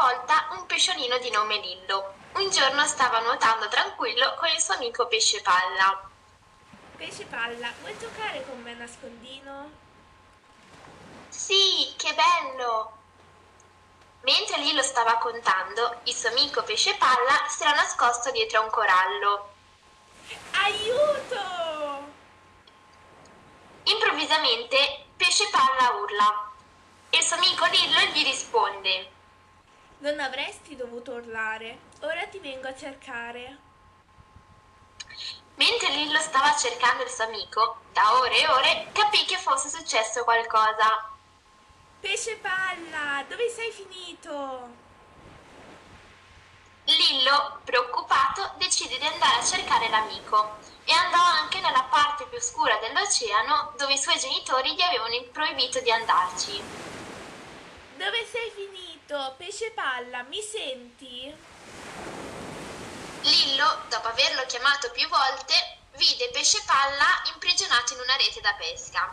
volta un pesciolino di nome Lillo. Un giorno stava nuotando tranquillo con il suo amico pesce palla. Pesce palla, vuoi giocare con me a nascondino? Sì, che bello! Mentre Lillo stava contando, il suo amico pesce palla si era nascosto dietro a un corallo. Aiuto! Improvvisamente pesce palla urla e il suo amico Lillo gli risponde. Non avresti dovuto urlare, ora ti vengo a cercare. Mentre Lillo stava cercando il suo amico, da ore e ore capì che fosse successo qualcosa. Pesce palla, dove sei finito? Lillo, preoccupato, decide di andare a cercare l'amico e andò anche nella parte più oscura dell'oceano dove i suoi genitori gli avevano proibito di andarci. Dove sei finito? Pesce palla, mi senti? Lillo, dopo averlo chiamato più volte, vide pesce palla imprigionato in una rete da pesca,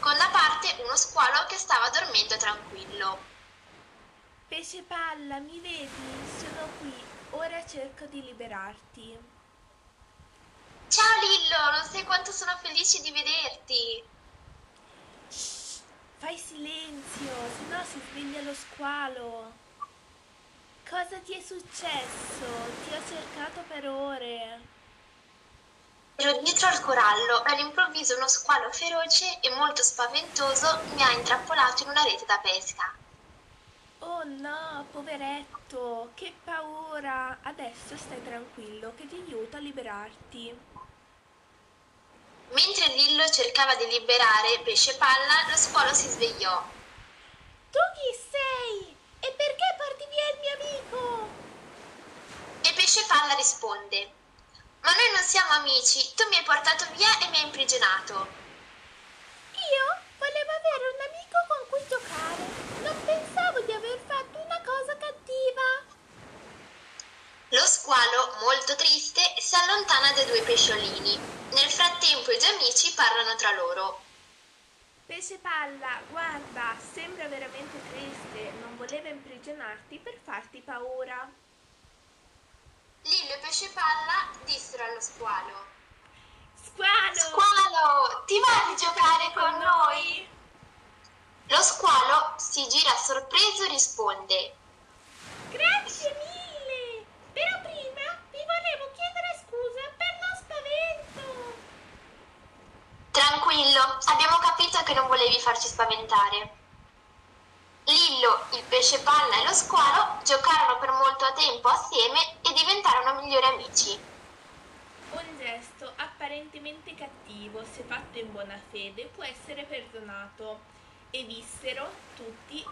con da parte uno squalo che stava dormendo tranquillo. Pesce palla, mi vedi? Sono qui, ora cerco di liberarti. Ciao Lillo, non sai quanto sono felice di vederti. Fai silenzio, se no si sveglia lo squalo. Cosa ti è successo? Ti ho cercato per ore. Ero dietro al corallo e all'improvviso uno squalo feroce e molto spaventoso mi ha intrappolato in una rete da pesca. Oh no, poveretto, che paura! Adesso stai tranquillo che ti aiuto a liberarti. Mentre Lillo cercava di liberare Pesce Palla, lo squalo si svegliò. Tu chi sei? E perché porti via il mio amico? E Pesce Palla risponde: Ma noi non siamo amici, tu mi hai portato via e mi hai imprigionato. Io volevo avere un amico con cui giocare. Non pensavo di aver fatto una cosa cattiva. Lo squalo, molto triste, si allontana dai due pesciolini. Nel frattempo i due amici parlano tra loro. Pesce palla, guarda, sembra veramente triste. Non voleva imprigionarti per farti paura. Lillo e Pesce Palla dissero allo squalo. Squalo! Squalo, ti va di giocare con noi? Lo squalo si gira sorpreso e risponde. Grazie mille! Tranquillo, abbiamo capito che non volevi farci spaventare. Lillo, il pesce palla e lo squalo giocarono per molto tempo assieme e diventarono migliori amici. Un gesto apparentemente cattivo, se fatto in buona fede, può essere perdonato e vissero tutti